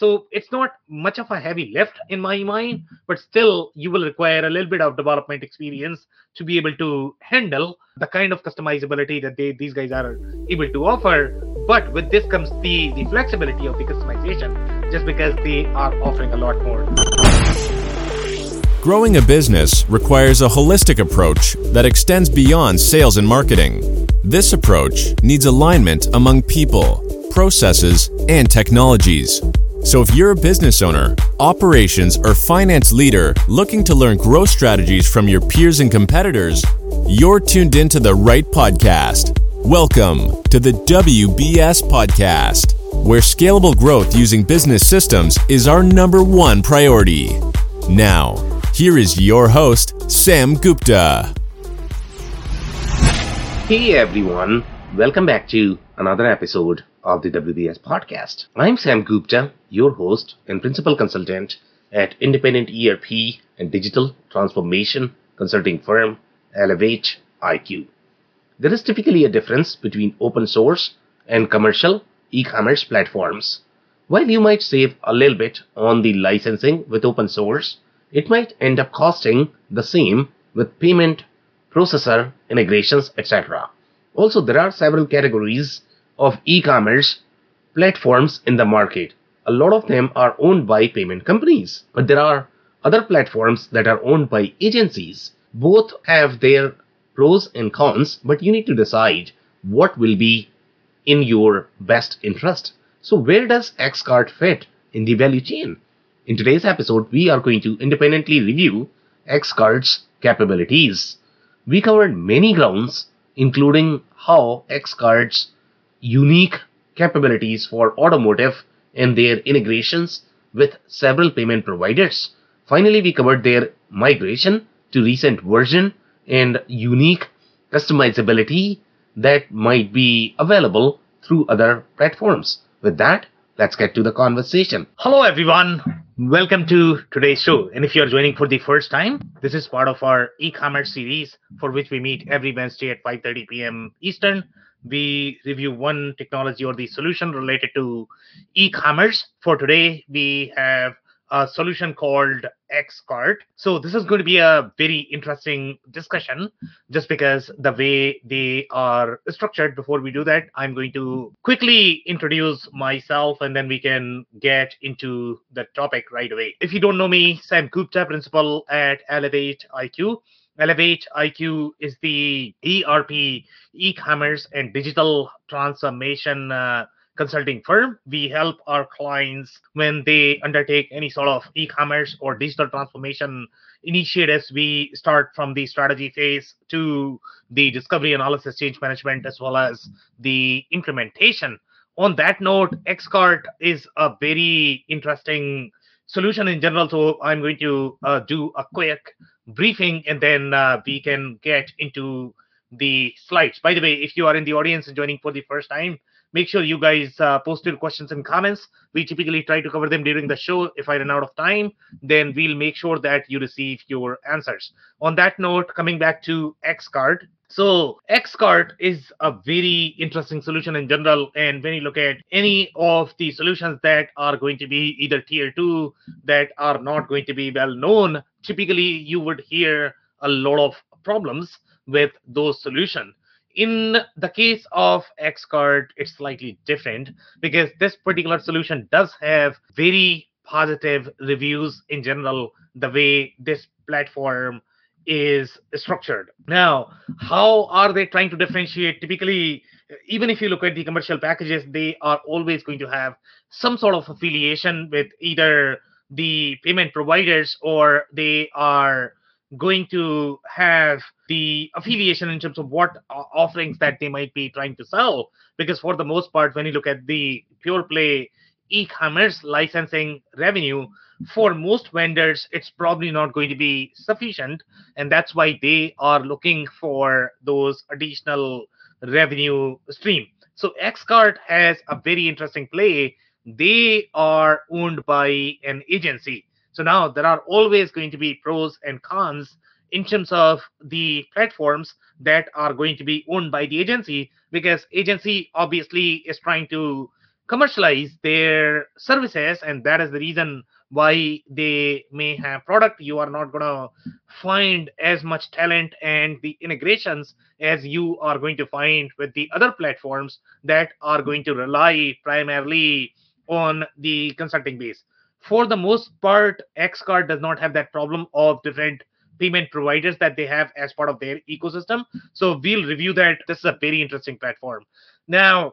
So it's not much of a heavy lift in my mind, but still you will require a little bit of development experience to be able to handle the kind of customizability that they, these guys are able to offer. But with this comes the, the flexibility of the customization, just because they are offering a lot more. Growing a business requires a holistic approach that extends beyond sales and marketing. This approach needs alignment among people, processes, and technologies. So, if you're a business owner, operations, or finance leader looking to learn growth strategies from your peers and competitors, you're tuned into the right podcast. Welcome to the WBS Podcast, where scalable growth using business systems is our number one priority. Now, here is your host, Sam Gupta. Hey everyone, welcome back to another episode of the WBS podcast. I'm Sam Gupta, your host and principal consultant at independent ERP and digital transformation consulting firm Elevate IQ. There is typically a difference between open source and commercial e commerce platforms. While you might save a little bit on the licensing with open source, it might end up costing the same with payment, processor, integrations, etc. Also, there are several categories of e-commerce platforms in the market. A lot of them are owned by payment companies, but there are other platforms that are owned by agencies. Both have their pros and cons, but you need to decide what will be in your best interest. So, where does XCart fit in the value chain? In today's episode, we are going to independently review XCart's capabilities. We covered many grounds, including how XCart's unique capabilities for automotive and their integrations with several payment providers. Finally, we covered their migration to recent version and unique customizability that might be available through other platforms. With that, let's get to the conversation. Hello, everyone. Welcome to today's show. And if you're joining for the first time, this is part of our e-commerce series for which we meet every Wednesday at 5:30 p.m. Eastern. We review one technology or the solution related to e-commerce. For today, we have a solution called XCart. So this is going to be a very interesting discussion just because the way they are structured. Before we do that, I'm going to quickly introduce myself and then we can get into the topic right away. If you don't know me, Sam Gupta, principal at Elevate IQ. Elevate IQ is the ERP, e-commerce, and digital transformation uh, consulting firm. We help our clients when they undertake any sort of e commerce or digital transformation initiatives. We start from the strategy phase to the discovery analysis, change management, as well as the implementation. On that note, XCart is a very interesting solution in general. So I'm going to uh, do a quick briefing and then uh, we can get into the slides. By the way, if you are in the audience and joining for the first time, make sure you guys uh, post your questions and comments. We typically try to cover them during the show. If I run out of time, then we'll make sure that you receive your answers. On that note, coming back to XCart. So XCart is a very interesting solution in general. And when you look at any of the solutions that are going to be either tier two, that are not going to be well known, typically you would hear a lot of problems with those solutions in the case of XCart, it's slightly different because this particular solution does have very positive reviews in general, the way this platform is structured. Now, how are they trying to differentiate? Typically, even if you look at the commercial packages, they are always going to have some sort of affiliation with either the payment providers or they are going to have the affiliation in terms of what offerings that they might be trying to sell. Because for the most part, when you look at the pure play e-commerce licensing revenue, for most vendors, it's probably not going to be sufficient. And that's why they are looking for those additional revenue stream. So XCart has a very interesting play. They are owned by an agency so now there are always going to be pros and cons in terms of the platforms that are going to be owned by the agency because agency obviously is trying to commercialize their services and that is the reason why they may have product. You are not going to find as much talent and the integrations as you are going to find with the other platforms that are going to rely primarily on the consulting base for the most part X-Cart does not have that problem of different payment providers that they have as part of their ecosystem. So we'll review that. This is a very interesting platform. Now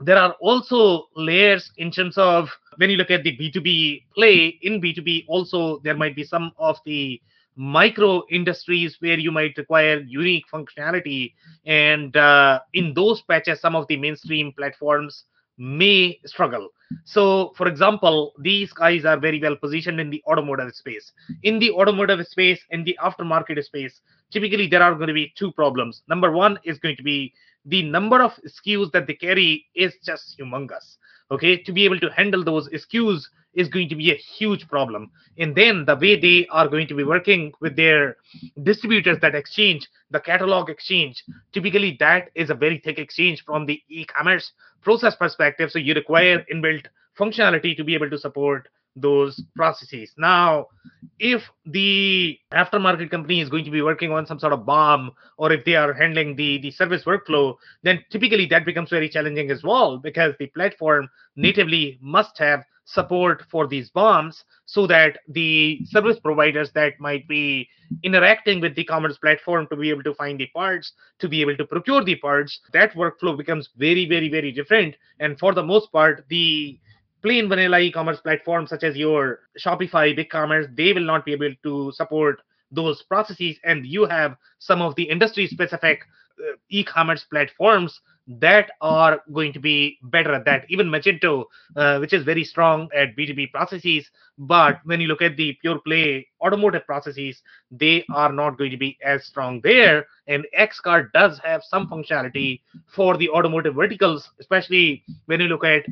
there are also layers in terms of when you look at the B2B play in B2B, also there might be some of the micro industries where you might require unique functionality. And uh, in those patches, some of the mainstream platforms may struggle. So, for example, these guys are very well positioned in the automotive space. In the automotive space, in the aftermarket space, typically there are going to be two problems. Number one is going to be the number of SKUs that they carry is just humongous. Okay, to be able to handle those SKUs is going to be a huge problem. And then the way they are going to be working with their distributors that exchange, the catalog exchange, typically that is a very thick exchange from the e commerce process perspective. So you require inbuilt functionality to be able to support those processes. Now, if the aftermarket company is going to be working on some sort of BOM or if they are handling the, the service workflow, then typically that becomes very challenging as well because the platform natively must have support for these BOMs so that the service providers that might be interacting with the commerce platform to be able to find the parts, to be able to procure the parts, that workflow becomes very, very, very different. And for the most part, the plain vanilla e-commerce platforms such as your Shopify, BigCommerce, they will not be able to support those processes. And you have some of the industry specific uh, e-commerce platforms that are going to be better at that. Even Magento, uh, which is very strong at B2B processes, but when you look at the pure play automotive processes, they are not going to be as strong there. And X-Cart does have some functionality for the automotive verticals, especially when you look at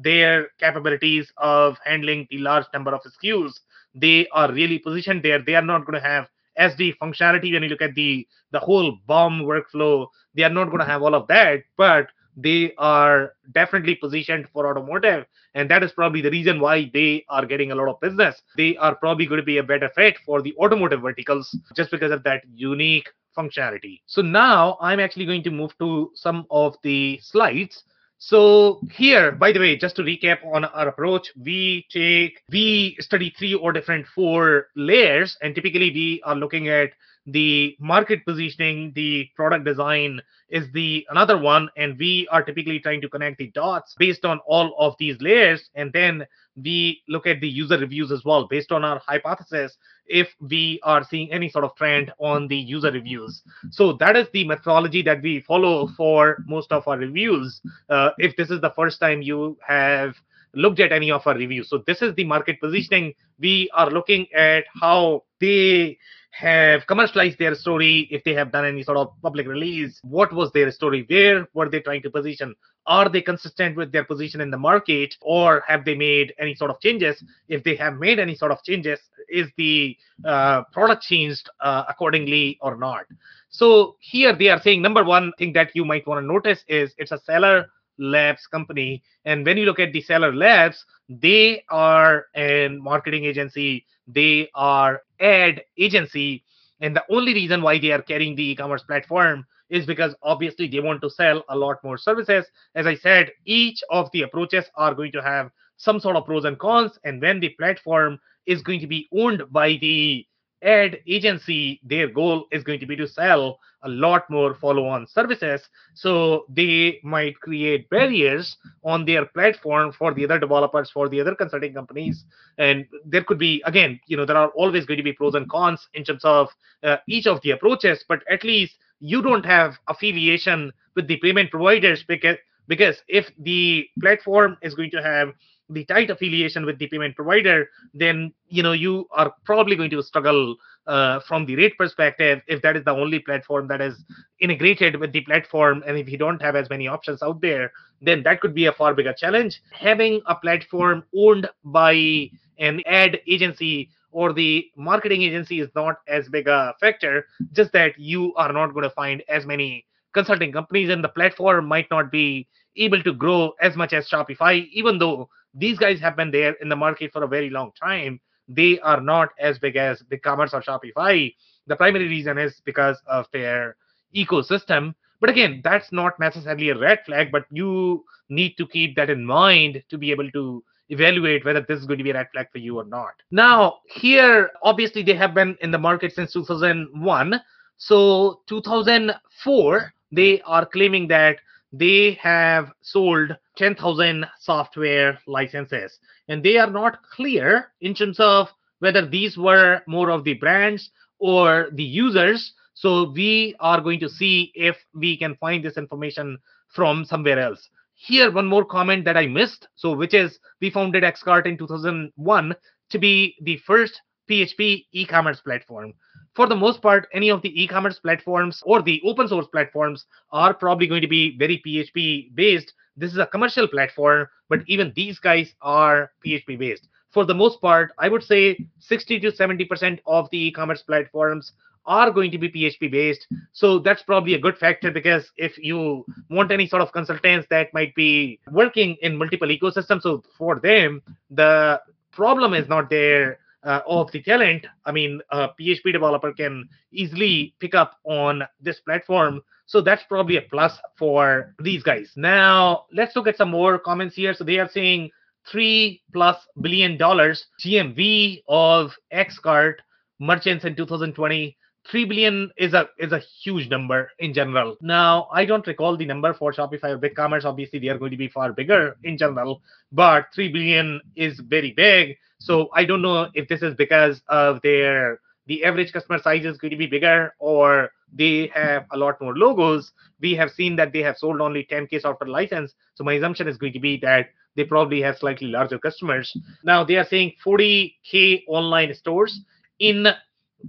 their capabilities of handling the large number of SKUs, they are really positioned there. They are not going to have SD functionality when you look at the the whole BOM workflow. They are not going to have all of that, but they are definitely positioned for automotive and that is probably the reason why they are getting a lot of business they are probably going to be a better fit for the automotive verticals just because of that unique functionality so now i'm actually going to move to some of the slides so here, by the way, just to recap on our approach, we take, we study three or different four layers, and typically we are looking at the market positioning, the product design is the another one, and we are typically trying to connect the dots based on all of these layers, and then we look at the user reviews as well based on our hypothesis if we are seeing any sort of trend on the user reviews. So that is the methodology that we follow for most of our reviews. Uh, if this is the first time you have looked at any of our reviews. So this is the market positioning. We are looking at how they have commercialized their story, if they have done any sort of public release, what was their story? Where were they trying to position? Are they consistent with their position in the market, or have they made any sort of changes? If they have made any sort of changes, is the uh, product changed uh, accordingly or not? So here they are saying number one thing that you might want to notice is it's a seller labs company. And when you look at the seller labs they are a marketing agency. They are ad agency. And the only reason why they are carrying the e-commerce platform is because obviously they want to sell a lot more services. As i said each of the approaches are going to have some sort of pros and cons. And when the platform is going to be owned by the ad agency, their goal is going to be to sell a lot more follow on services. So they might create barriers on their platform for the other developers, for the other consulting companies. And there could be, again, you know, there are always going to be pros and cons in terms of uh, each of the approaches, but at least you don't have affiliation with the payment providers because because if the platform is going to have the tight affiliation with the payment provider, then you know you are probably going to struggle uh, from the rate perspective if that is the only platform that is integrated with the platform, and if you don't have as many options out there, then that could be a far bigger challenge. Having a platform owned by an ad agency or the marketing agency is not as big a factor, just that you are not going to find as many consulting companies and the platform might not be able to grow as much as Shopify, even though these guys have been there in the market for a very long time. They are not as big as BigCommerce or Shopify. The primary reason is because of their ecosystem. But again, that's not necessarily a red flag, but you need to keep that in mind to be able to evaluate whether this is going to be a red flag for you or not. Now, here, obviously, they have been in the market since 2001. So, 2004, they are claiming that they have sold 10,000 software licenses, and they are not clear in terms of whether these were more of the brands or the users. So, we are going to see if we can find this information from somewhere else here one more comment that I missed. So which is we founded Xcart in 2001 to be the first PHP e-commerce platform. For the most part, any of the e-commerce platforms or the open source platforms are probably going to be very PHP based. This is a commercial platform, but even these guys are PHP based. For the most part, I would say 60 to 70% of the e-commerce platforms are going to be PHP based. So that's probably a good factor because if you want any sort of consultants that might be working in multiple ecosystems, so for them, the problem is not there Uh, of the talent. I mean, a PHP developer can easily pick up on this platform. So that's probably a plus for these guys. Now, let's look at some more comments here. So they are saying three plus billion dollars GMV of Xcart merchants in 2020 3 billion is a is a huge number in general. Now i don't recall the number for shopify or BigCommerce. Obviously they are going to be far bigger in general but 3 billion is very big. So i don't know if this is because of their the average customer size is going to be bigger or they have a lot more logos. We have seen that they have sold only 10k software license. So my assumption is going to be that they probably have slightly larger customers. Now they are saying 40k online stores in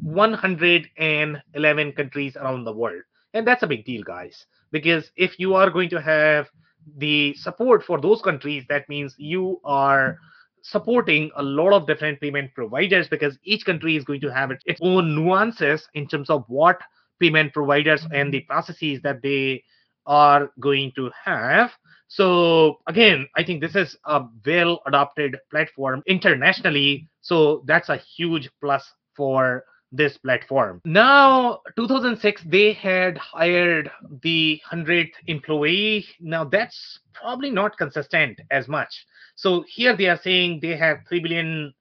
111 countries around the world. And that's a big deal, guys, because if you are going to have the support for those countries, that means you are supporting a lot of different payment providers because each country is going to have its own nuances in terms of what payment providers and the processes that they are going to have. So again, I think this is a well adopted platform internationally. So that's a huge plus for this platform. Now, 2006, they had hired the 100th employee. Now, that's probably not consistent as much. So here they are saying they have $3 billion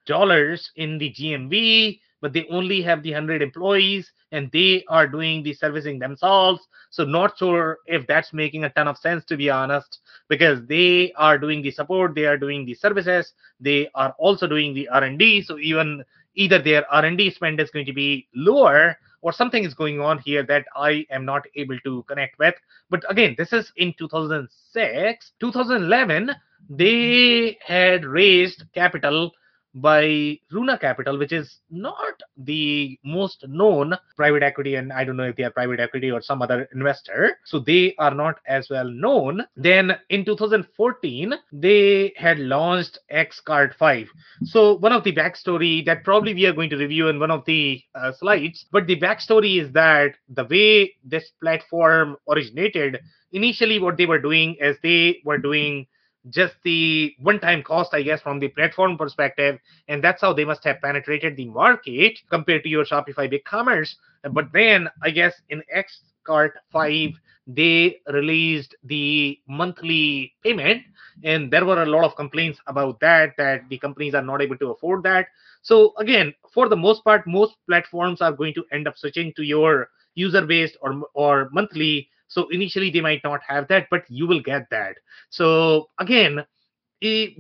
in the GMV, but they only have the 100 employees and they are doing the servicing themselves. So not sure if that's making a ton of sense, to be honest, because they are doing the support, they are doing the services, they are also doing the R&D. So even either their R&D spend is going to be lower or something is going on here that I am not able to connect with. But again, this is in 2006. 2011, they had raised capital by Runa Capital, which is not the most known private equity, and I don't know if they are private equity or some other investor. So they are not as well known. Then in 2014, they had launched Xcart 5. So one of the backstory that probably we are going to review in one of the uh, slides, but the backstory is that the way this platform originated, initially what they were doing is they were doing just the one-time cost, I guess, from the platform perspective, and that's how they must have penetrated the market compared to your Shopify BigCommerce. But then, I guess, in Xcart 5, they released the monthly payment, and there were a lot of complaints about that, that the companies are not able to afford that. So again, for the most part, most platforms are going to end up switching to your user-based or or monthly so initially they might not have that, but you will get that. So again,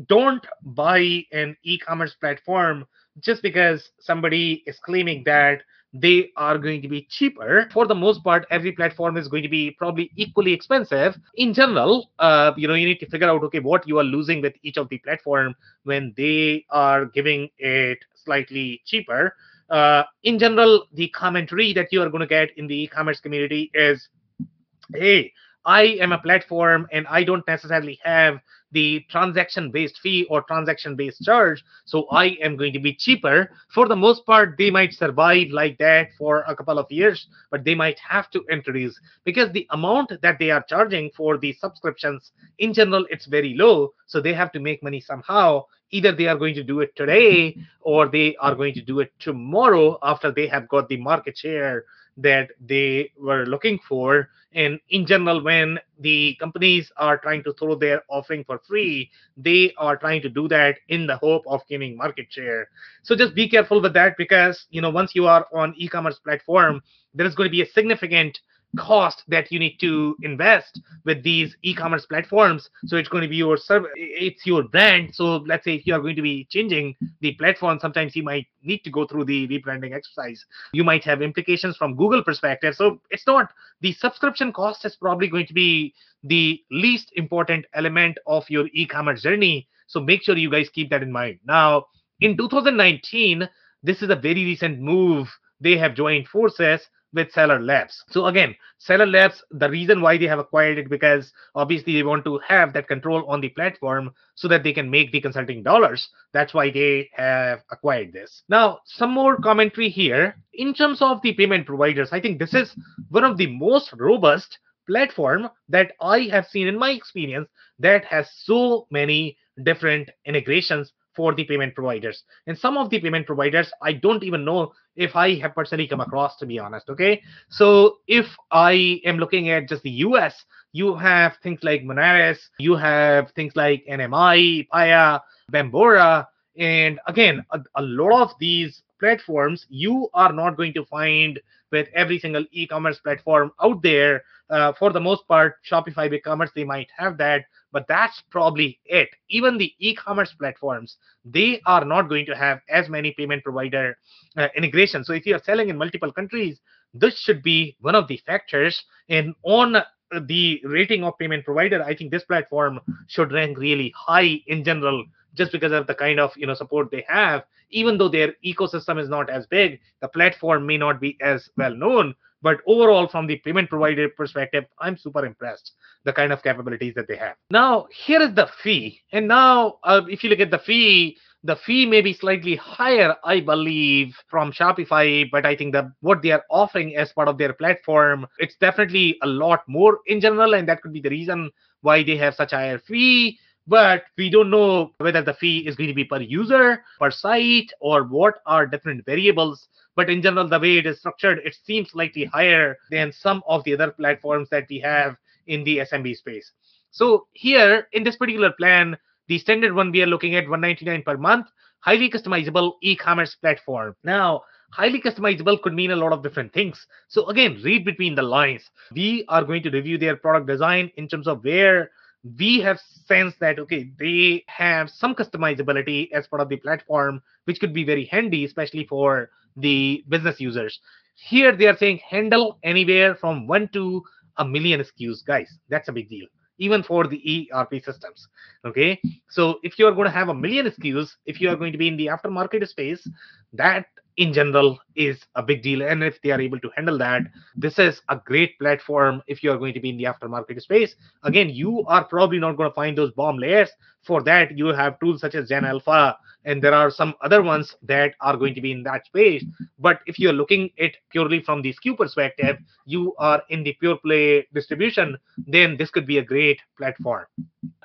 don't buy an e-commerce platform just because somebody is claiming that they are going to be cheaper. For the most part, every platform is going to be probably equally expensive. In general, uh, you know, you need to figure out okay what you are losing with each of the platform when they are giving it slightly cheaper. Uh, in general, the commentary that you are going to get in the e-commerce community is hey, I am a platform and I don't necessarily have the transaction based fee or transaction based charge. So I am going to be cheaper. For the most part, they might survive like that for a couple of years, but they might have to introduce because the amount that they are charging for the subscriptions in general, it's very low. So they have to make money somehow. Either they are going to do it today or they are going to do it tomorrow after they have got the market share that they were looking for. And in general, when the companies are trying to throw their offering for free, they are trying to do that in the hope of gaining market share. So just be careful with that because you know once you are on e-commerce platform, there is going to be a significant cost that you need to invest with these e-commerce platforms. So it's going to be your it's your brand. So let's say if you are going to be changing the platform sometimes you might need to go through the rebranding exercise. You might have implications from google perspective. So it's not the subscription cost is probably going to be the least important element of your e-commerce journey. So make sure you guys keep that in mind. Now in 2019 this is a very recent move. They have joined forces with Seller Labs. So again, Seller Labs, the reason why they have acquired it because obviously they want to have that control on the platform so that they can make the consulting dollars. That's why they have acquired this. Now, some more commentary here. In terms of the payment providers, I think this is one of the most robust platform that I have seen in my experience that has so many different integrations for the payment providers. And some of the payment providers, I don't even know if I have personally come across, to be honest. Okay. So if I am looking at just the US, you have things like Moneris, you have things like NMI, Paya, Bambora. And again, a, a lot of these platforms you are not going to find with every single e-commerce platform out there. Uh, for the most part, Shopify, e-commerce they might have that, but that's probably it. Even the e-commerce platforms, they are not going to have as many payment provider uh, integrations. So if you are selling in multiple countries, this should be one of the factors. And on the rating of payment provider, I think this platform should rank really high in general, just because of the kind of you know support they have. Even though their ecosystem is not as big, the platform may not be as well known. But overall, from the payment provider perspective, I'm super impressed the kind of capabilities that they have. Now, here is the fee. And now, uh, if you look at the fee, the fee may be slightly higher, I believe, from Shopify, but I think that what they are offering as part of their platform, it's definitely a lot more in general, and that could be the reason why they have such a higher fee. But we don't know whether the fee is going to be per user, per site, or what are different variables. But in general, the way it is structured, it seems slightly higher than some of the other platforms that we have in the SMB space. So here in this particular plan, the standard one we are looking at 199 per month, highly customizable e-commerce platform. Now, highly customizable could mean a lot of different things. So again, read between the lines. We are going to review their product design in terms of where we have sensed that okay they have some customizability as part of the platform which could be very handy especially for the business users here they are saying handle anywhere from one to a million SKUs guys that's a big deal even for the ERP systems. Okay, so if you are going to have a million SKUs, if you are going to be in the aftermarket space, that in general is a big deal. And if they are able to handle that, this is a great platform if you are going to be in the aftermarket space. Again, you are probably not going to find those BOM layers. For that, you have tools such as Gen Alpha, and there are some other ones that are going to be in that space. But if you're looking at purely from the SKU perspective, you are in the pure play distribution, then this could be a great platform.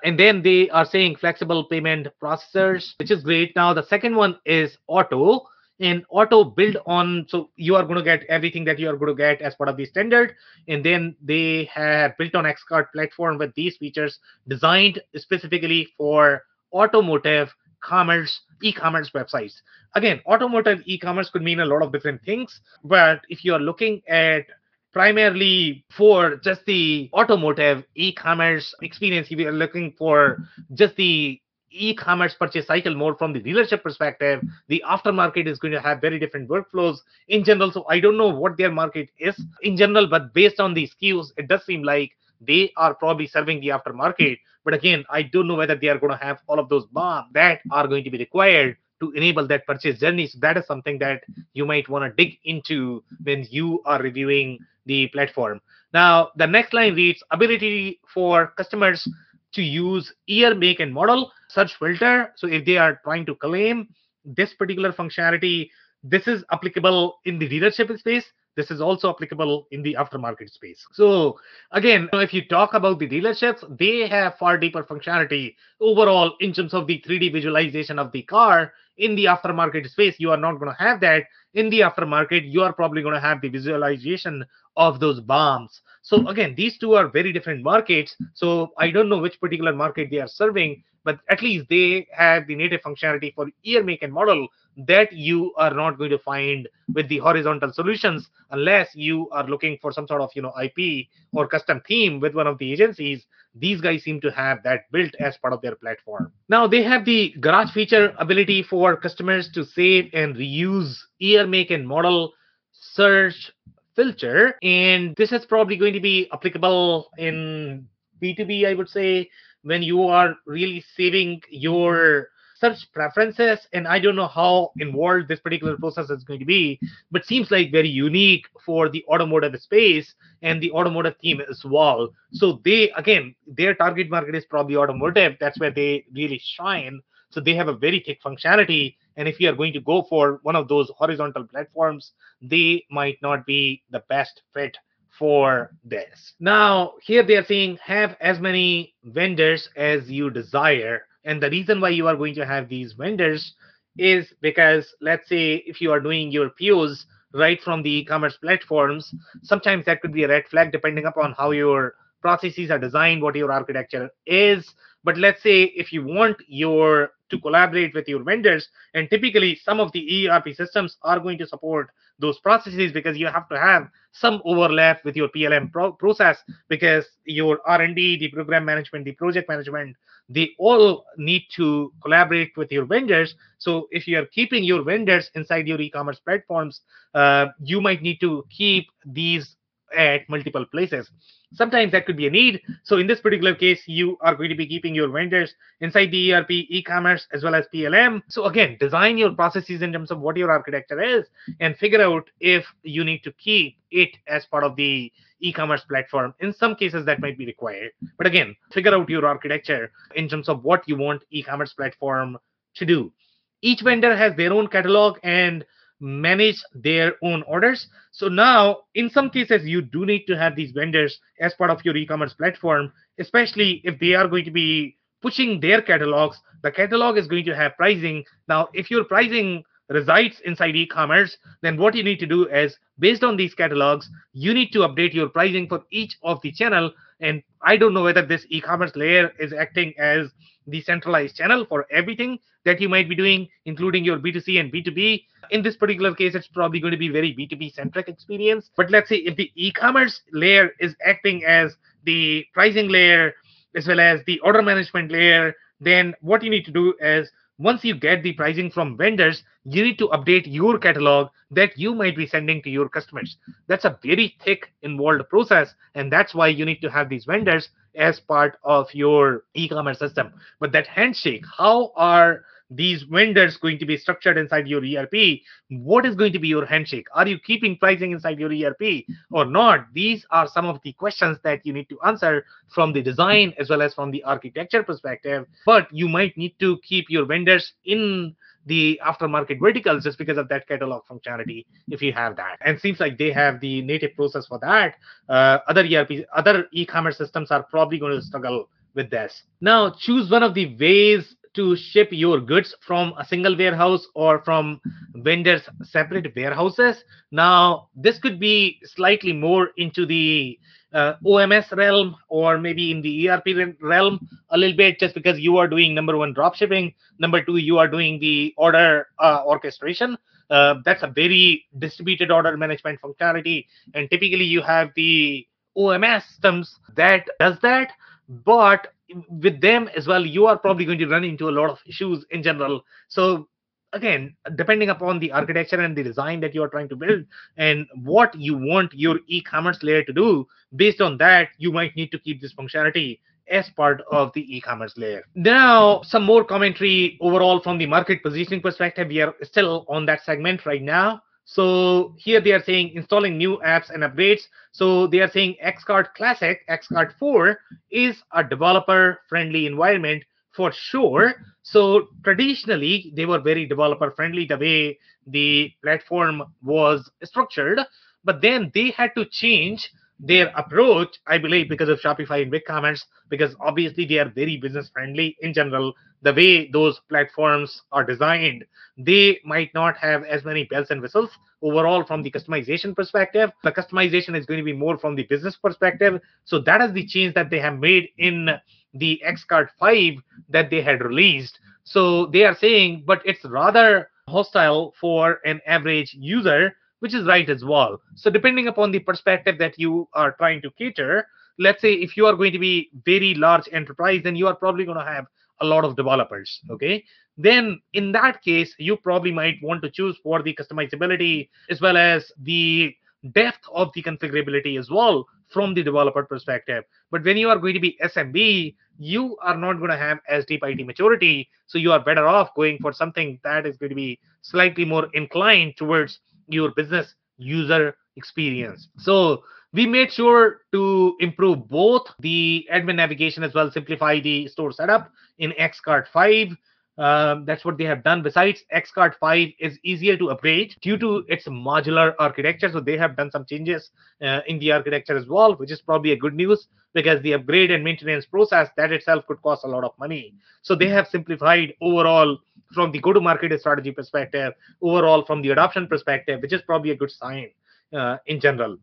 And then they are saying flexible payment processors, which is great. Now, the second one is auto and auto build on so you are going to get everything that you are going to get as part of the standard. And then they have built on xcart platform with these features designed specifically for automotive commerce e-commerce websites. Again automotive e-commerce could mean a lot of different things but if you are looking at primarily for just the automotive e-commerce experience if you are looking for just the e-commerce purchase cycle more from the dealership perspective. The aftermarket is going to have very different workflows. In general so i don't know what their market is in general but based on these SKUs it does seem like they are probably serving the aftermarket. But again i don't know whether they are going to have all of those BOM that are going to be required to enable that purchase journey. So that is something that you might want to dig into when you are reviewing the platform. Now the next line reads ability for customers to use year, make, and model search filter. So if they are trying to claim this particular functionality, this is applicable in the dealership space. This is also applicable in the aftermarket space. So again, if you talk about the dealerships, they have far deeper functionality overall in terms of the 3D visualization of the car. In the aftermarket space, you are not going to have that. In the aftermarket, you are probably going to have the visualization of those BOMs. So again, these two are very different markets. So I don't know which particular market they are serving, but at least they have the native functionality for year, make, and model that you are not going to find with the horizontal solutions unless you are looking for some sort of you know ip or custom theme with one of the agencies. These guys seem to have that built as part of their platform. Now they have the garage feature ability for customers to save and reuse year make and model search filter. And this is probably going to be applicable in b2b i would say when you are really saving your search preferences and i don't know how involved this particular process is going to be but seems like very unique for the automotive space and the automotive theme as well. So they again their target market is probably automotive. That's where they really shine. So they have a very thick functionality and if you are going to go for one of those horizontal platforms they might not be the best fit for this. Now here they are saying have as many vendors as you desire and the reason why you are going to have these vendors is because let's say if you are doing your POs right from the e-commerce platforms, sometimes that could be a red flag depending upon how your processes are designed, what your architecture is. But let's say if you want your to collaborate with your vendors, and typically some of the ERP systems are going to support those processes because you have to have some overlap with your PLM pro- process because your R&D, the program management, the project management, they all need to collaborate with your vendors. So if you are keeping your vendors inside your e-commerce platforms, uh, you might need to keep these at multiple places. Sometimes that could be a need. So in this particular case, you are going to be keeping your vendors inside the ERP, e-commerce, as well as PLM. So again, design your processes in terms of what your architecture is and figure out if you need to keep it as part of the e-commerce platform. In some cases, that might be required. But again, figure out your architecture in terms of what you want e-commerce platform to do. Each vendor has their own catalog and manage their own orders. So now, in some cases, you do need to have these vendors as part of your e-commerce platform, especially if they are going to be pushing their catalogs. The catalog is going to have pricing. Now, if your pricing resides inside e-commerce, then what you need to do is based on these catalogs, you need to update your pricing for each of the channel. And I don't know whether this e-commerce layer is acting as the centralized channel for everything that you might be doing, including your B2C and B2B. In this particular case, it's probably going to be very B2B centric experience. But let's say if the e-commerce layer is acting as the pricing layer as well as the order management layer, then what you need to do is once you get the pricing from vendors, you need to update your catalog that you might be sending to your customers. That's a very thick, involved process, and that's why you need to have these vendors as part of your e-commerce system. But that handshake, how are these vendors going to be structured inside your ERP? What is going to be your handshake? Are you keeping pricing inside your ERP or not? These are some of the questions that you need to answer from the design as well as from the architecture perspective. But you might need to keep your vendors in the aftermarket verticals just because of that catalog functionality if you have that and seems like they have the native process for that uh, other erp other e-commerce systems are probably going to struggle with this now choose one of the ways to ship your goods from a single warehouse or from vendors separate warehouses now this could be slightly more into the uh, OMS realm or maybe in the ERP realm a little bit just because you are doing number one drop shipping, number two, you are doing the order uh, orchestration. Uh, that's a very distributed order management functionality. And typically you have the OMS systems that does that. But with them as well, you are probably going to run into a lot of issues in general. So again depending upon the architecture and the design that you are trying to build and what you want your e-commerce layer to do based on that you might need to keep this functionality as part of the e-commerce layer. Now some more commentary overall from the market positioning perspective. We are still on that segment right now So here they are saying installing new apps and upgrades. So they are saying X-Cart Classic, X-Cart 4 is a developer friendly environment for sure. So traditionally, they were very developer friendly the way the platform was structured, but then they had to change their approach, I believe, because of Shopify and BigCommerce, because obviously they are very business friendly in general. The way those platforms are designed, they might not have as many bells and whistles overall from the customization perspective. The customization is going to be more from the business perspective. So that is the change that they have made in the X-Cart 5 that they had released. So they are saying, but it's rather hostile for an average user which is right as well. So depending upon the perspective that you are trying to cater, let's say if you are going to be very large enterprise, then you are probably going to have a lot of developers. Okay. Then in that case, you probably might want to choose for the customizability as well as the depth of the configurability as well from the developer perspective. But when you are going to be SMB, you are not going to have as deep IT maturity. So you are better off going for something that is going to be slightly more inclined towards your business user experience. So we made sure to improve both the admin navigation as well, simplify the store setup in X-Cart 5. Um, that's what they have done. Besides, X-Cart 5 is easier to upgrade due to its modular architecture. So they have done some changes uh, in the architecture as well, which is probably a good news because the upgrade and maintenance process that itself could cost a lot of money. So they have simplified overall from the go-to-market strategy perspective, overall from the adoption perspective, which is probably a good sign uh, in general.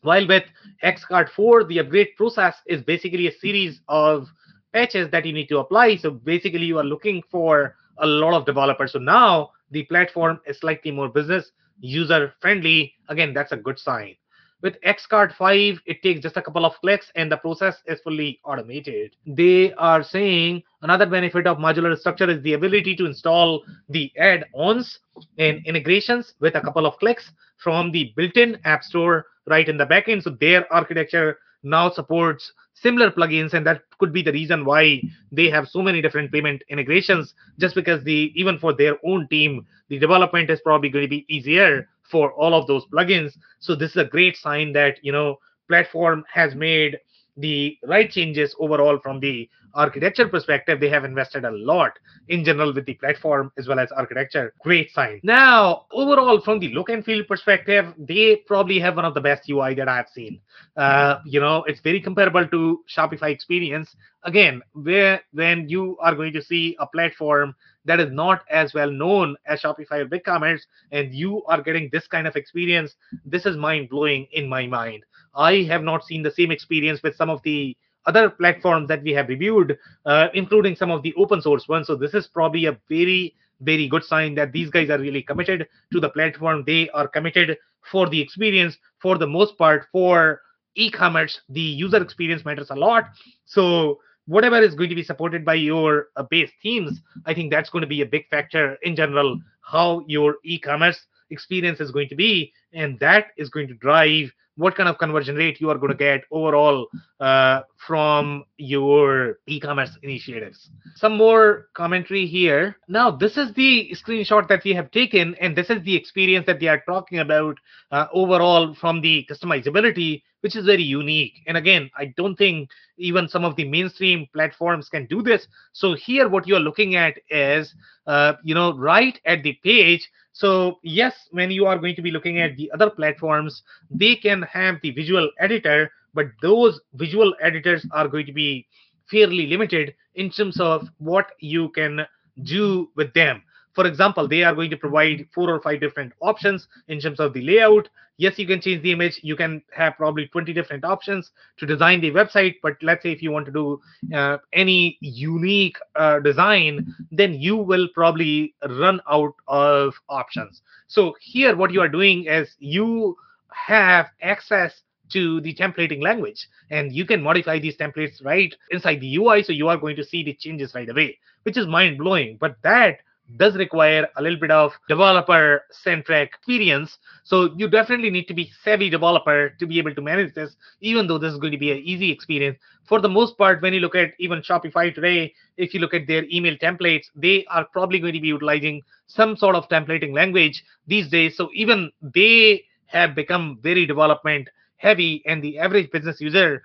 While with X-Cart 4, the upgrade process is basically a series of patches that you need to apply. So basically, you are looking for a lot of developers. So now the platform is slightly more business user friendly. Again, that's a good sign. With X-Cart 5, it takes just a couple of clicks and the process is fully automated. They are saying another benefit of modular structure is the ability to install the add ons and integrations with a couple of clicks from the built in App Store right in the backend. So their architecture now supports similar plugins and that could be the reason why they have so many different payment integrations just because the even for their own team the development is probably going to be easier for all of those plugins. So this is a great sign that you know platform has made the right changes overall from the architecture perspective they have invested a lot in general with the platform as well as architecture. Great sign. Now overall from the look and feel perspective they probably have one of the best ui that i've seen. Uh, you know it's very comparable to shopify experience. Again where when you are going to see a platform that is not as well known as Shopify or BigCommerce, and you are getting this kind of experience, this is mind blowing in my mind. I have not seen the same experience with some of the other platforms that we have reviewed, uh, including some of the open source ones. So this is probably a very very good sign that these guys are really committed to the platform. They are committed for the experience for the most part for e-commerce. The user experience matters a lot. So whatever is going to be supported by your uh, base themes, I think that's going to be a big factor in general how your e-commerce experience is going to be, and that is going to drive what kind of conversion rate you are going to get overall uh, from your e-commerce initiatives. Some more commentary here. Now, this is the screenshot that we have taken, and this is the experience that we are talking about uh, overall from the customizability, which is very unique. And again, I don't think even some of the mainstream platforms can do this. So here, what you're looking at is, uh, you know, right at the page. So yes, when you are going to be looking at the other platforms, they can have the visual editor, but those visual editors are going to be fairly limited in terms of what you can do with them. For example, they are going to provide four or five different options in terms of the layout. Yes, you can change the image. You can have probably 20 different options to design the website. But let's say if you want to do uh, any unique uh, design, then you will probably run out of options. So here, what you are doing is you have access to the templating language and you can modify these templates right inside the UI so you are going to see the changes right away which is mind blowing but that does require a little bit of developer centric experience. So you definitely need to be savvy developer to be able to manage this, even though this is going to be an easy experience. For the most part, when you look at even Shopify today, if you look at their email templates, they are probably going to be utilizing some sort of templating language these days. So even they have become very development heavy, and the average business user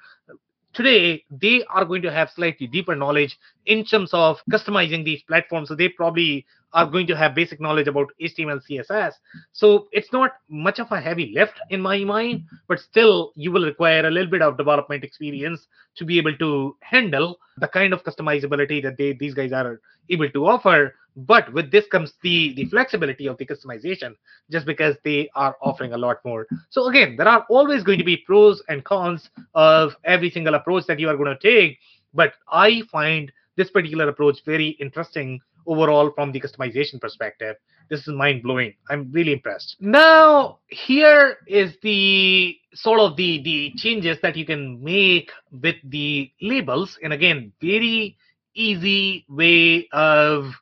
today they are going to have slightly deeper knowledge in terms of customizing these platforms. So they probably are going to have basic knowledge about html css so it's not much of a heavy lift in my mind but still you will require a little bit of development experience to be able to handle the kind of customizability that they these guys are able to offer. But with this comes the the flexibility of the customization just because they are offering a lot more. So again there are always going to be pros and cons of every single approach that you are going to take but i find this particular approach very interesting overall from the customization perspective this is mind blowing i'm really impressed. Now here is the sort of the the changes that you can make with the labels. And again very easy way of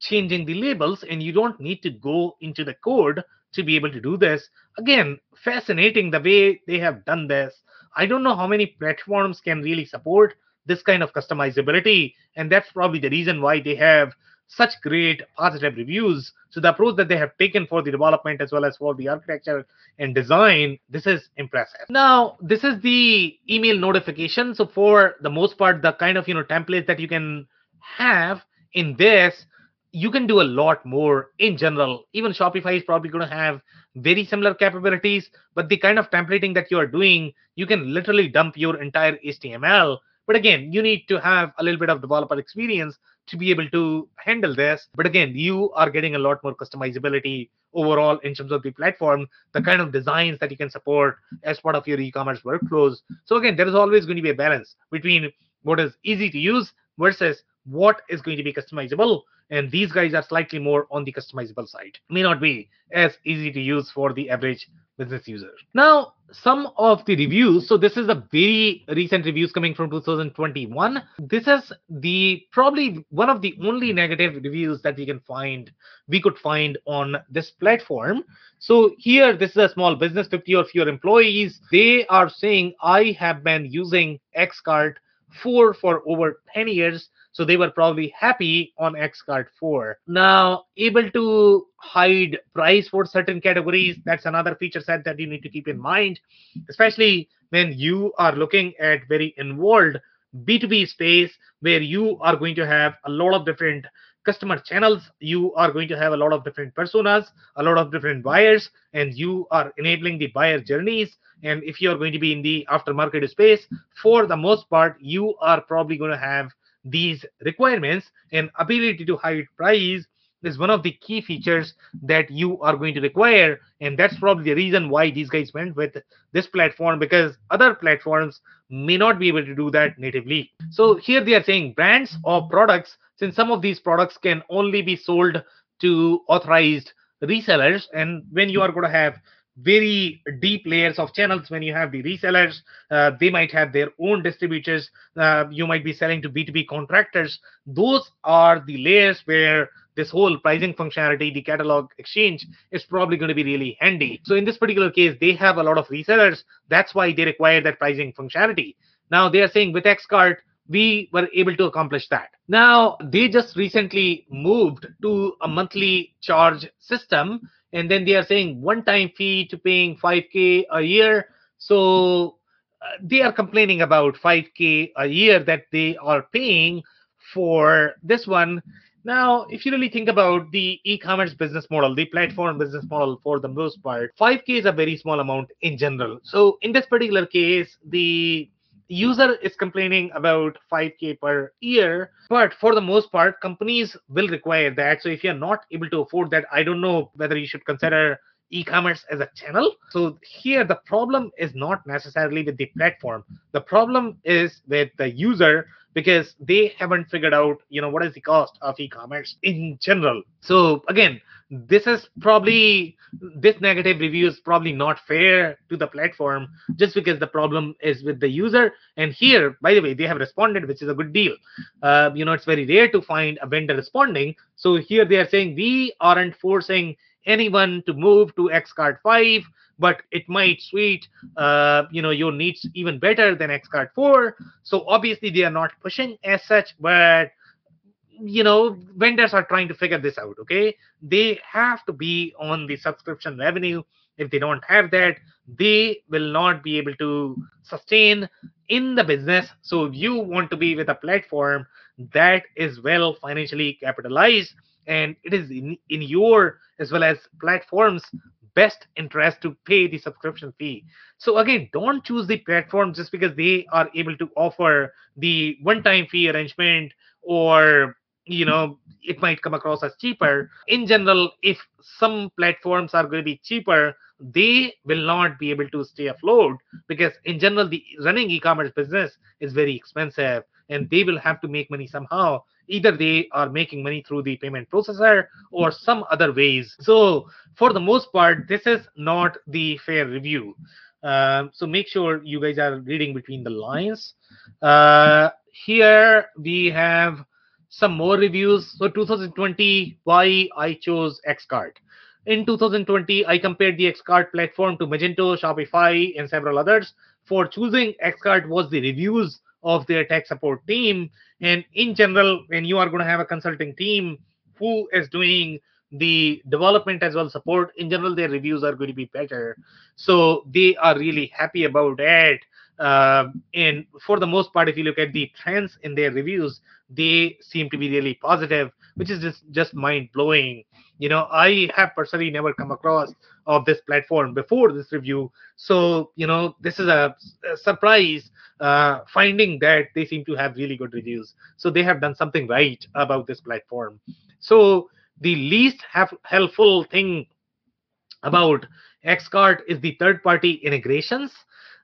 changing the labels. And you don't need to go into the code to be able to do this. Again fascinating the way they have done this. I don't know how many platforms can really support this kind of customizability. And that's probably the reason why they have such great positive reviews so the approach that they have taken for the development as well as for the architecture and design this is impressive now this is the email notification so for the most part the kind of you know templates that you can have in this you can do a lot more in general. Even Shopify is probably going to have very similar capabilities, but the kind of templating that you are doing, you can literally dump your entire HTML. But again, you need to have a little bit of developer experience to be able to handle this. But again, you are getting a lot more customizability overall in terms of the platform, the kind of designs that you can support as part of your e-commerce workflows. So again, there is always going to be a balance between what is easy to use versus what is going to be customizable and these guys are slightly more on the customizable side may not be as easy to use for the average business user now some of the reviews so this is a very recent reviews coming from 2021 this is the probably one of the only negative reviews that we can find we could find on this platform. So here this is a small business 50 or fewer employees. They are saying i have been using X-Cart 4 for over 10 years so they were probably happy on X-Cart 4 now able to hide price for certain categories that's another feature set that you need to keep in mind especially when you are looking at very involved b2b space where you are going to have a lot of different customer channels you are going to have a lot of different personas a lot of different buyers and you are enabling the buyer journeys. And if you are going to be in the aftermarket space for the most part you are probably going to have these requirements and ability to hide price is one of the key features that you are going to require and that's probably the reason why these guys went with this platform because other platforms may not be able to do that natively. So here they are saying brands or products since some of these products can only be sold to authorized resellers and when you are going to have very deep layers of channels. When you have the resellers uh, they might have their own distributors. Uh, you might be selling to b2b contractors. Those are the layers where this whole pricing functionality the catalog exchange is probably going to be really handy. So in this particular case they have a lot of resellers. That's why they require that pricing functionality. Now they are saying with X-Cart we were able to accomplish that. Now, they just recently moved to a monthly charge system, and then they are saying one time fee to paying 5K a year. So uh, they are complaining about 5K a year that they are paying for this one. Now, if you really think about the e-commerce business model, the platform business model for the most part, 5K is a very small amount in general. So in this particular case, the user is complaining about 5k per year but for the most part companies will require that so if you're not able to afford that i don't know whether you should consider e-commerce as a channel. So here the problem is not necessarily with the platform. The problem is with the user because they haven't figured out, you know, what is the cost of e-commerce in general. So again, this is probably this negative review is probably not fair to the platform just because the problem is with the user. And here by the way they have responded which is a good deal. Uh, you know it's very rare to find a vendor responding. So here they are saying we aren't forcing anyone to move to X-Cart 5 but it might suit uh, you know your needs even better than X-Cart 4 so obviously they are not pushing as such but you know vendors are trying to figure this out okay? They have to be on the subscription revenue. If they don't have that they will not be able to sustain in the business. So if you want to be with a platform that is well financially capitalized and it is in, in your as well as platforms best interest to pay the subscription fee. So again don't choose the platform just because they are able to offer the one time fee arrangement or you know it might come across as cheaper. In general if some platforms are going to be cheaper they will not be able to stay afloat because in general the running e-commerce business is very expensive and they will have to make money somehow. Either they are making money through the payment processor or some other ways. So for the most part this is not the fair review. Um, so make sure you guys are reading between the lines. Uh, here we have some more reviews. So 2020, why I chose X-Cart. In 2020, I compared the X-Cart platform to Magento, Shopify, and several others. For choosing X-Cart was the reviews of their tech support team. And in general, when you are going to have a consulting team who is doing the development as well support, in general, their reviews are going to be better. So they are really happy about it. Uh, and for the most part, if you look at the trends in their reviews, they seem to be really positive, which is just just mind blowing. You know, I have personally never come across of this platform before this review, so you know, this is a, a surprise uh, finding that they seem to have really good reviews. So they have done something right about this platform. So the least have helpful thing about X-Cart is the third-party integrations.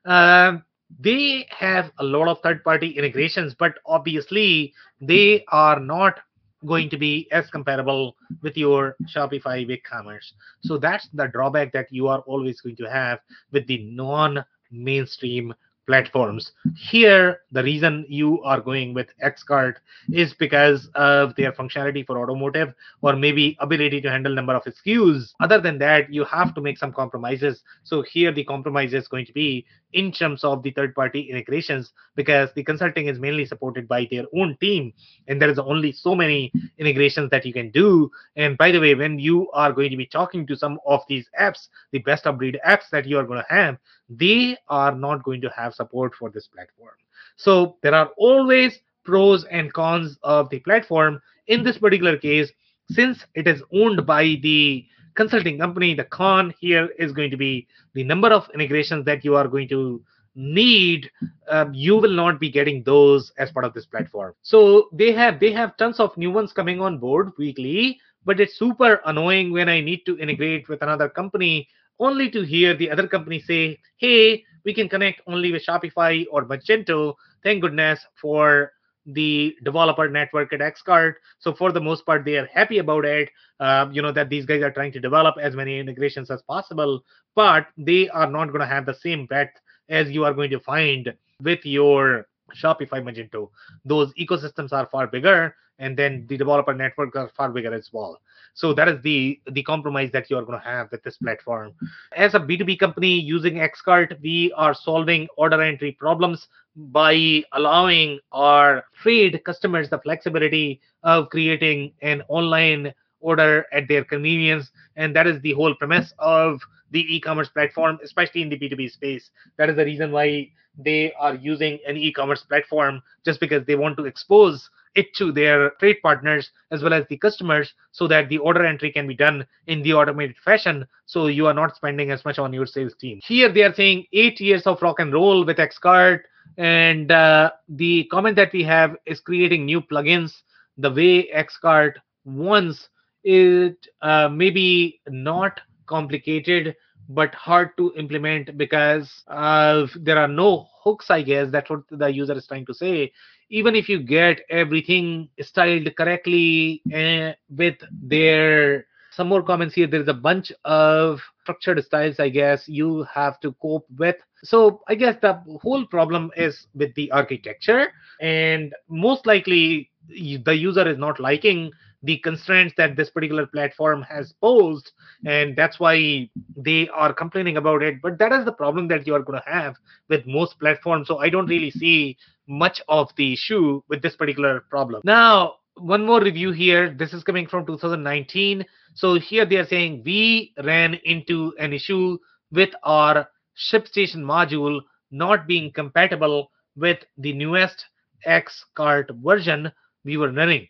Uh, they have a lot of third party integrations but obviously they are not going to be as comparable with your shopify BigCommerce. so that's the drawback that you are always going to have with the non mainstream platforms. Here, the reason you are going with X-Cart is because of their functionality for automotive or maybe ability to handle number of SKUs. Other than that, you have to make some compromises. So here the compromise is going to be in terms of the third-party integrations because the consulting is mainly supported by their own team and there is only so many integrations that you can do. And by the way, when you are going to be talking to some of these apps, the best of breed apps that you are going to have, they are not going to have support for this platform. So there are always pros and cons of the platform. In this particular case, since it is owned by the consulting company, the con here is going to be the number of integrations that you are going to need um, you will not be getting those as part of this platform so they have they have tons of new ones coming on board weekly but it's super annoying when i need to integrate with another company only to hear the other company say, hey, we can connect only with Shopify or Magento. Thank goodness for the developer network at X-Cart. So for the most part, they are happy about it. Uh, you know that these guys are trying to develop as many integrations as possible, but they are not going to have the same breadth as you are going to find with your Shopify Magento. Those ecosystems are far bigger, and then the developer network are far bigger as well. So that is the the compromise that you are going to have with this platform. As a B2B company using X-Cart, we are solving order entry problems by allowing our trade customers the flexibility of creating an online order at their convenience. And that is the whole premise of the e-commerce platform, especially in the B2B space. That is the reason why they are using an e-commerce platform just because they want to expose it to their trade partners as well as the customers so that the order entry can be done in the automated fashion so you are not spending as much on your sales team. Here they are saying eight years of rock and roll with X-Cart and uh, the comment that we have is creating new plugins the way X-Cart wants. It uh, maybe not complicated but hard to implement because uh, there are no hooks i guess that's what the user is trying to say. Even if you get everything styled correctly uh, with their some more comments here there's a bunch of structured styles i guess you have to cope with. So i guess the whole problem is with the architecture and most likely the user is not liking the constraints that this particular platform has posed and that's why they are complaining about it. But that is the problem that you are going to have with most platforms so i don't really see much of the issue with this particular problem. Now one more review here. This is coming from 2019 so here they are saying we ran into an issue with our ShipStation module not being compatible with the newest X-Cart version we were running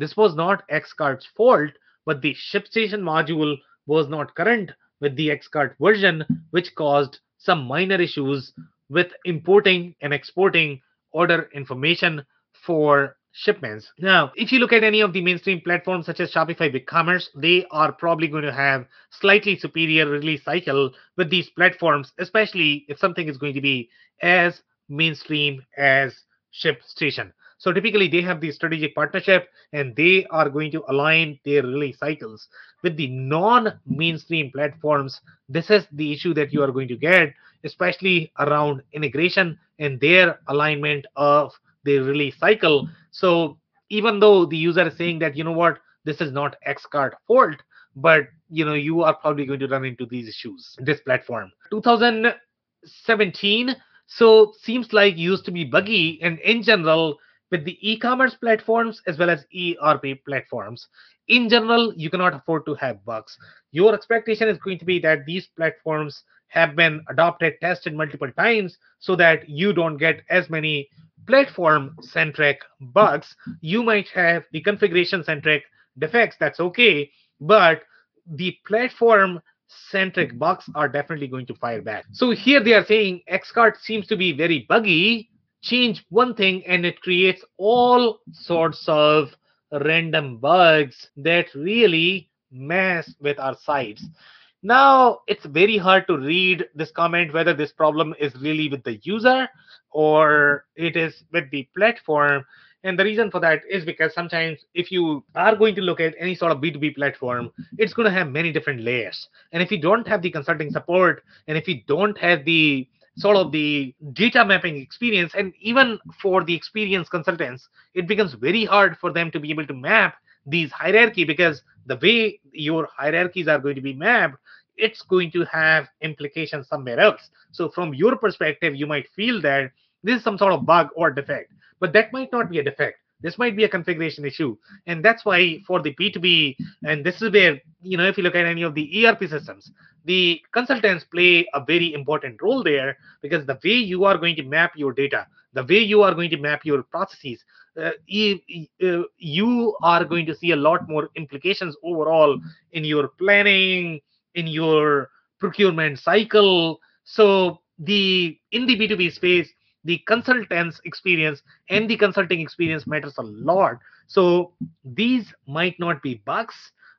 this was not X-Cart's fault, but the ShipStation module was not current with the X-Cart version, which caused some minor issues with importing and exporting order information for shipments. Now, if you look at any of the mainstream platforms such as Shopify BigCommerce, they are probably going to have slightly superior release cycle with these platforms, especially if something is going to be as mainstream as ShipStation. So typically they have the strategic partnership and they are going to align their release cycles. With the non-mainstream platforms, this is the issue that you are going to get, especially around integration and their alignment of their release cycle. So even though the user is saying that, you know what, this is not X-Cart fault, but you know, you are probably going to run into these issues, this platform. 2017 so seems like used to be buggy and in general with the e-commerce platforms as well as ERP platforms. In general, you cannot afford to have bugs. Your expectation is going to be that these platforms have been adopted, tested multiple times so that you don't get as many platform centric bugs. You might have the configuration centric defects, that's okay, but the platform centric bugs are definitely going to fire back. So here they are saying X-Cart seems to be very buggy change one thing and it creates all sorts of random bugs that really mess with our sites. Now, it's very hard to read this comment whether this problem is really with the user or it is with the platform. And the reason for that is because sometimes if you are going to look at any sort of B2B platform, it's going to have many different layers. And if you don't have the consulting support and if you don't have the sort of the data mapping experience and even for the experienced consultants it becomes very hard for them to be able to map these hierarchy because the way your hierarchies are going to be mapped it's going to have implications somewhere else. So from your perspective you might feel that this is some sort of bug or defect but that might not be a defect this might be a configuration issue. And that's why for the b2b and this is where you know if you look at any of the erp systems the consultants play a very important role there because the way you are going to map your data the way you are going to map your processes uh, you, uh, you are going to see a lot more implications overall in your planning in your procurement cycle. So the in the b2b space the consultant's experience and the consulting experience matters a lot. So these might not be bugs.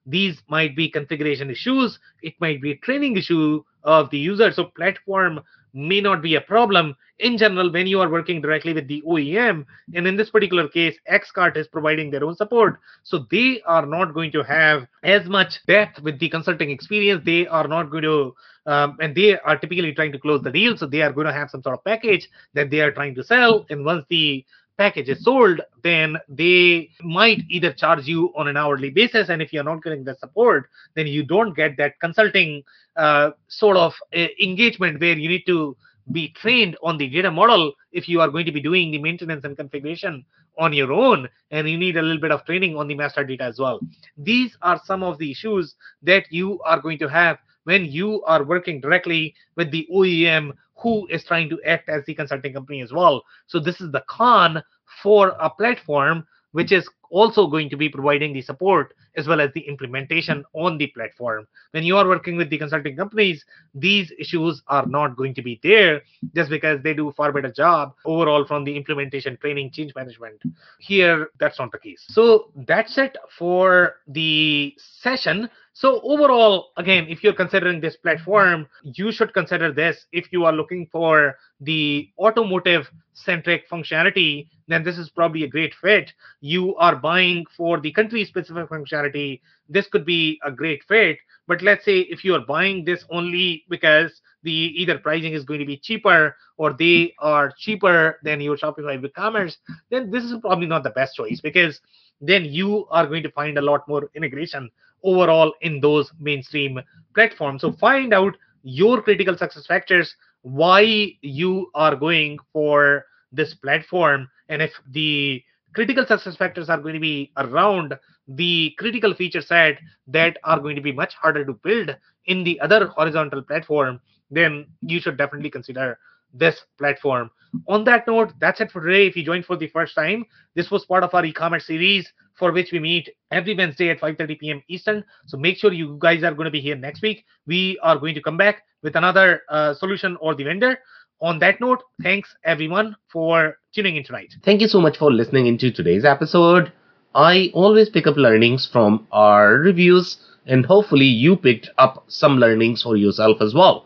These might be configuration issues. It might be a training issue of the user. So platform may not be a problem in general when you are working directly with the OEM. And in this particular case, X-Cart is providing their own support. So they are not going to have as much depth with the consulting experience. They are not going to, um, and they are typically trying to close the deal. So they are going to have some sort of package that they are trying to sell. And once the package is sold, then they might either charge you on an hourly basis. And if you're not getting the support, then you don't get that consulting uh, sort of uh, engagement where you need to be trained on the data model if you are going to be doing the maintenance and configuration on your own and you need a little bit of training on the master data as well these are some of the issues that you are going to have when you are working directly with the OEM who is trying to act as the consulting company as well. So this is the con for a platform which is also going to be providing the support as well as the implementation on the platform. When you are working with the consulting companies, these issues are not going to be there just because they do far better job overall from the implementation, training, change management. Here, that's not the case. So that's it for the session. So overall, again, if you're considering this platform, you should consider this if you are looking for the automotive centric functionality, then this is probably a great fit. You are buying for the country specific functionality, this could be a great fit. But let's say if you are buying this only because the either pricing is going to be cheaper or they are cheaper than your Shopify e-commerce, then this is probably not the best choice because then you are going to find a lot more integration overall in those mainstream platforms. So find out your critical success factors, why you are going for this platform, and if the critical success factors are going to be around the critical feature set that are going to be much harder to build in the other horizontal platform, then you should definitely consider this platform. On that note, that's it for today. If you joined for the first time, this was part of our e-commerce series for which we meet every Wednesday at 5:30 p.m. Eastern. So make sure you guys are going to be here next week. We are going to come back with another uh, solution or the vendor. On that note, thanks everyone for tuning in tonight. Thank you so much for listening into today's episode. I always pick up learnings from our reviews, and hopefully, you picked up some learnings for yourself as well.